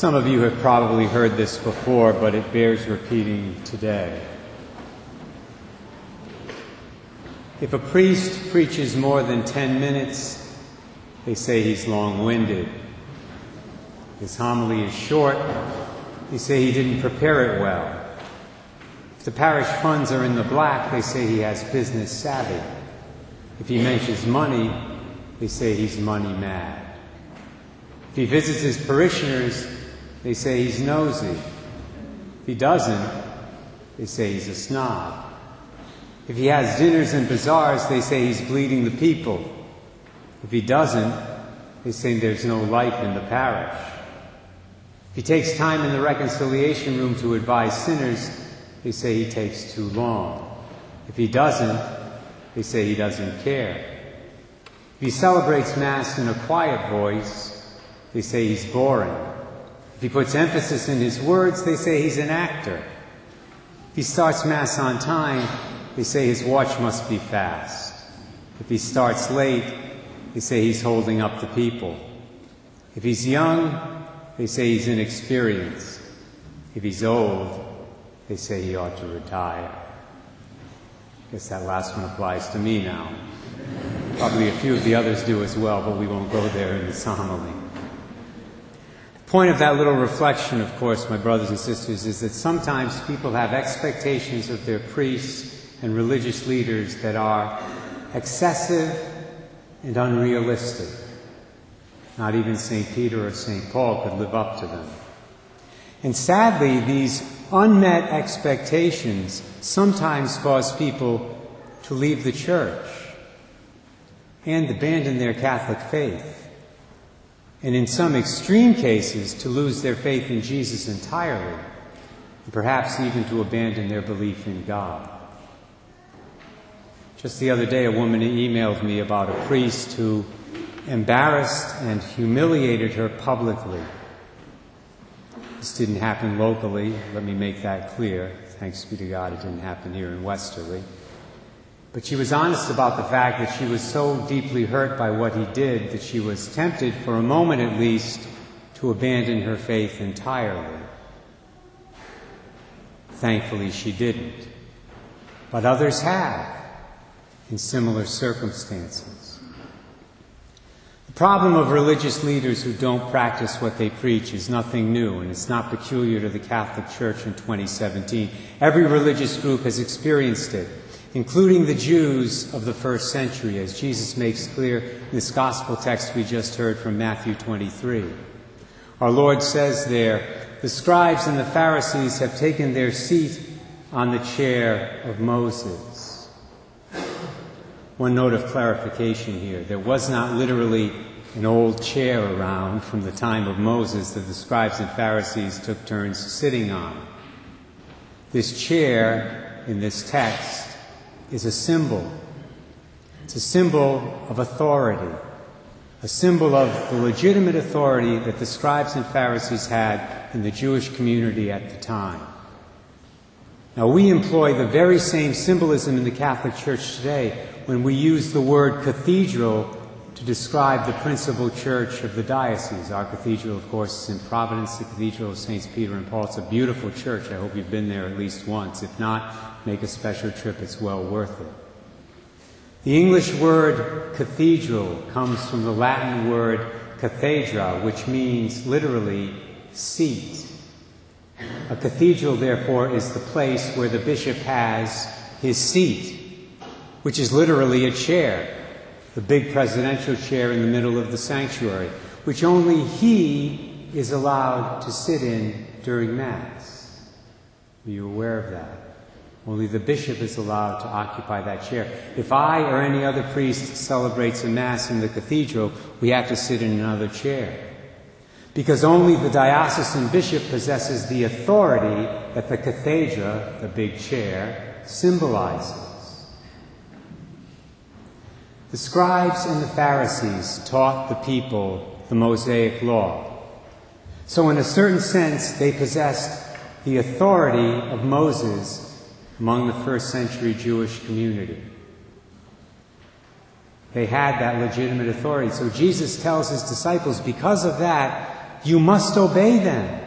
Some of you have probably heard this before, but it bears repeating today. If a priest preaches more than 10 minutes, they say he's long winded. His homily is short, they say he didn't prepare it well. If the parish funds are in the black, they say he has business savvy. If he mentions money, they say he's money mad. If he visits his parishioners, they say he's nosy. If he doesn't, they say he's a snob. If he has dinners and bazaars, they say he's bleeding the people. If he doesn't, they say there's no life in the parish. If he takes time in the reconciliation room to advise sinners, they say he takes too long. If he doesn't, they say he doesn't care. If he celebrates Mass in a quiet voice, they say he's boring. If he puts emphasis in his words, they say he's an actor. If he starts Mass on time, they say his watch must be fast. If he starts late, they say he's holding up the people. If he's young, they say he's inexperienced. If he's old, they say he ought to retire. I guess that last one applies to me now. Probably a few of the others do as well, but we won't go there in this homily. Point of that little reflection, of course, my brothers and sisters, is that sometimes people have expectations of their priests and religious leaders that are excessive and unrealistic. Not even St. Peter or St. Paul could live up to them. And sadly, these unmet expectations sometimes cause people to leave the church and abandon their Catholic faith. And in some extreme cases, to lose their faith in Jesus entirely, and perhaps even to abandon their belief in God. Just the other day, a woman emailed me about a priest who embarrassed and humiliated her publicly this didn't happen locally, let me make that clear. Thanks be to God, it didn't happen here in Westerly. But she was honest about the fact that she was so deeply hurt by what he did that she was tempted, for a moment at least, to abandon her faith entirely. Thankfully, she didn't. But others have in similar circumstances. The problem of religious leaders who don't practice what they preach is nothing new, and it's not peculiar to the Catholic Church in 2017. Every religious group has experienced it, including the Jews of the first century, as Jesus makes clear in this gospel text we just heard from Matthew 23. Our Lord says there, The scribes and the Pharisees have taken their seat on the chair of Moses. One note of clarification here. There was not literally an old chair around from the time of Moses that the scribes and Pharisees took turns sitting on. This chair in this text is a symbol. It's a symbol of authority, a symbol of the legitimate authority that the scribes and Pharisees had in the Jewish community at the time. Now, we employ the very same symbolism in the Catholic Church today when we use the word cathedral to describe the principal church of the diocese. Our cathedral, of course, is in Providence, the Cathedral of Saints Peter and Paul. It's a beautiful church. I hope you've been there at least once. If not, make a special trip. It's well worth it. The English word cathedral comes from the Latin word cathedra, which means literally seat. A cathedral, therefore, is the place where the bishop has his seat which is literally a chair, the big presidential chair in the middle of the sanctuary, which only he is allowed to sit in during Mass. Are you aware of that? Only the bishop is allowed to occupy that chair. If I or any other priest celebrates a Mass in the cathedral, we have to sit in another chair. Because only the diocesan bishop possesses the authority that the cathedra, the big chair, symbolizes. The scribes and the Pharisees taught the people the Mosaic law. So, in a certain sense, they possessed the authority of Moses among the first century Jewish community. They had that legitimate authority. So, Jesus tells his disciples, because of that, You must obey them.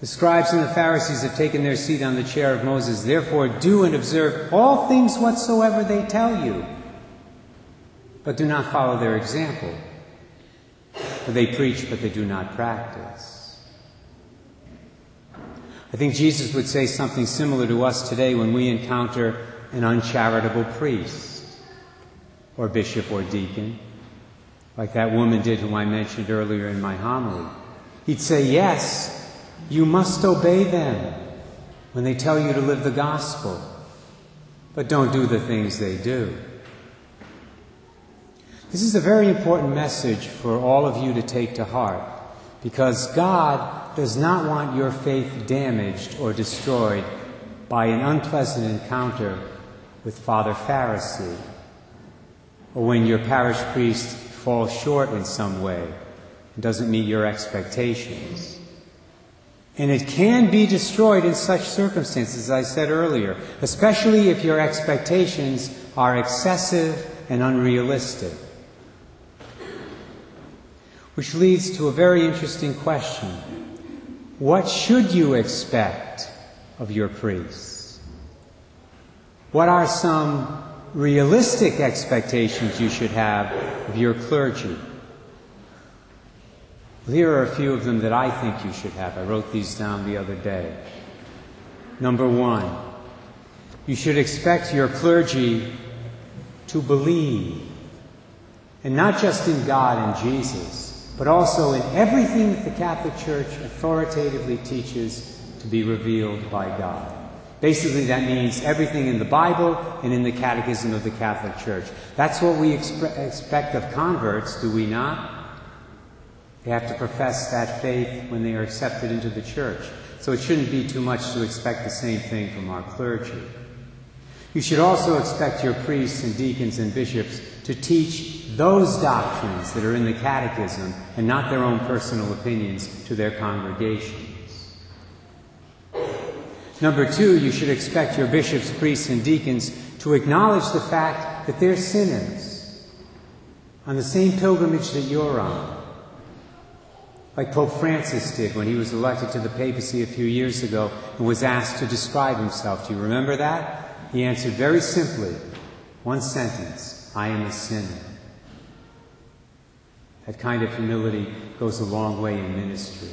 The scribes and the Pharisees have taken their seat on the chair of Moses. Therefore, do and observe all things whatsoever they tell you. But do not follow their example. They preach, but they do not practice. I think Jesus would say something similar to us today when we encounter an uncharitable priest or bishop or deacon, like that woman did whom I mentioned earlier in my homily. He'd say, Yes, you must obey them when they tell you to live the gospel, but don't do the things they do. This is a very important message for all of you to take to heart because God does not want your faith damaged or destroyed by an unpleasant encounter with Father Pharisee or when your parish priest falls short in some way and doesn't meet your expectations. And it can be destroyed in such circumstances, as I said earlier, especially if your expectations are excessive and unrealistic. Which leads to a very interesting question. What should you expect of your priests? What are some realistic expectations you should have of your clergy? Here are a few of them that I think you should have. I wrote these down the other day. Number one, you should expect your clergy to believe, and not just in God and Jesus but also in everything that the Catholic Church authoritatively teaches to be revealed by God. Basically, that means everything in the Bible and in the Catechism of the Catholic Church. That's what we expe- expect of converts, do we not? They have to profess that faith when they are accepted into the church. So it shouldn't be too much to expect the same thing from our clergy. You should also expect your priests and deacons and bishops to teach those doctrines that are in the Catechism and not their own personal opinions to their congregations. Number two, you should expect your bishops, priests, and deacons to acknowledge the fact that they're sinners on the same pilgrimage that you're on. Like Pope Francis did when he was elected to the papacy a few years ago and was asked to describe himself. Do you remember that? He answered very simply, one sentence I am a sinner. That kind of humility goes a long way in ministry.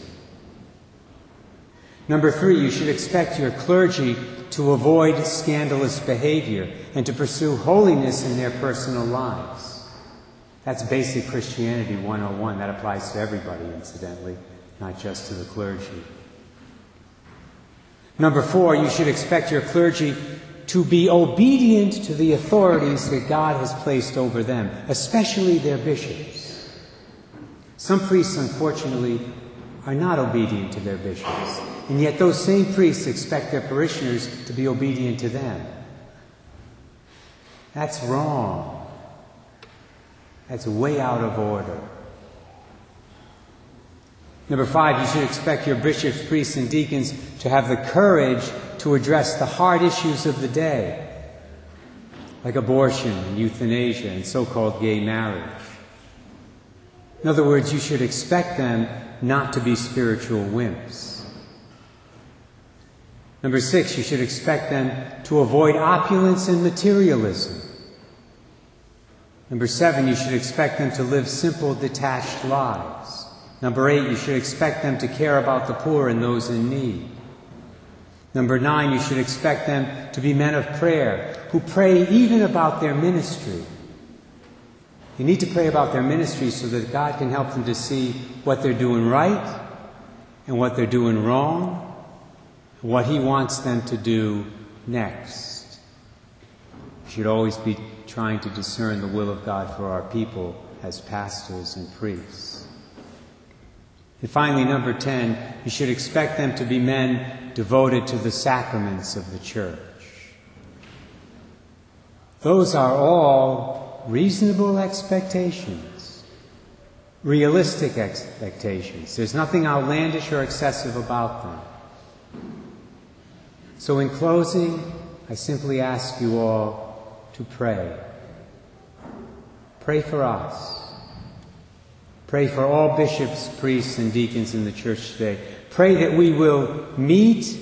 Number three, you should expect your clergy to avoid scandalous behavior and to pursue holiness in their personal lives. That's basic Christianity 101. That applies to everybody, incidentally, not just to the clergy. Number four, you should expect your clergy to be obedient to the authorities that God has placed over them, especially their bishops. Some priests, unfortunately, are not obedient to their bishops, and yet those same priests expect their parishioners to be obedient to them. That's wrong. That's way out of order. Number five, you should expect your bishops, priests, and deacons to have the courage to address the hard issues of the day, like abortion and euthanasia and so called gay marriage. In other words, you should expect them not to be spiritual wimps. Number six, you should expect them to avoid opulence and materialism. Number seven, you should expect them to live simple, detached lives. Number eight, you should expect them to care about the poor and those in need. Number nine, you should expect them to be men of prayer who pray even about their ministry you need to pray about their ministry so that God can help them to see what they're doing right and what they're doing wrong, and what He wants them to do next. We should always be trying to discern the will of God for our people as pastors and priests. And finally, number 10, you should expect them to be men devoted to the sacraments of the church. Those are all reasonable expectations, realistic expectations. There's nothing outlandish or excessive about them. So, in closing, I simply ask you all to pray. Pray for us. Pray for all bishops, priests, and deacons in the church today. Pray that we will meet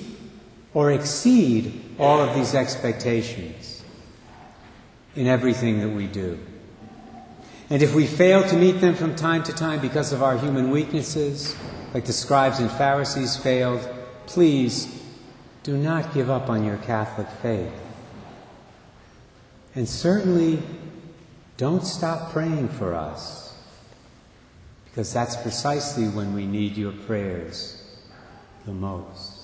or exceed all of these expectations in everything that we do. And if we fail to meet them from time to time because of our human weaknesses, like the scribes and Pharisees failed, please do not give up on your Catholic faith. And certainly don't stop praying for us because that's precisely when we need your prayers the most.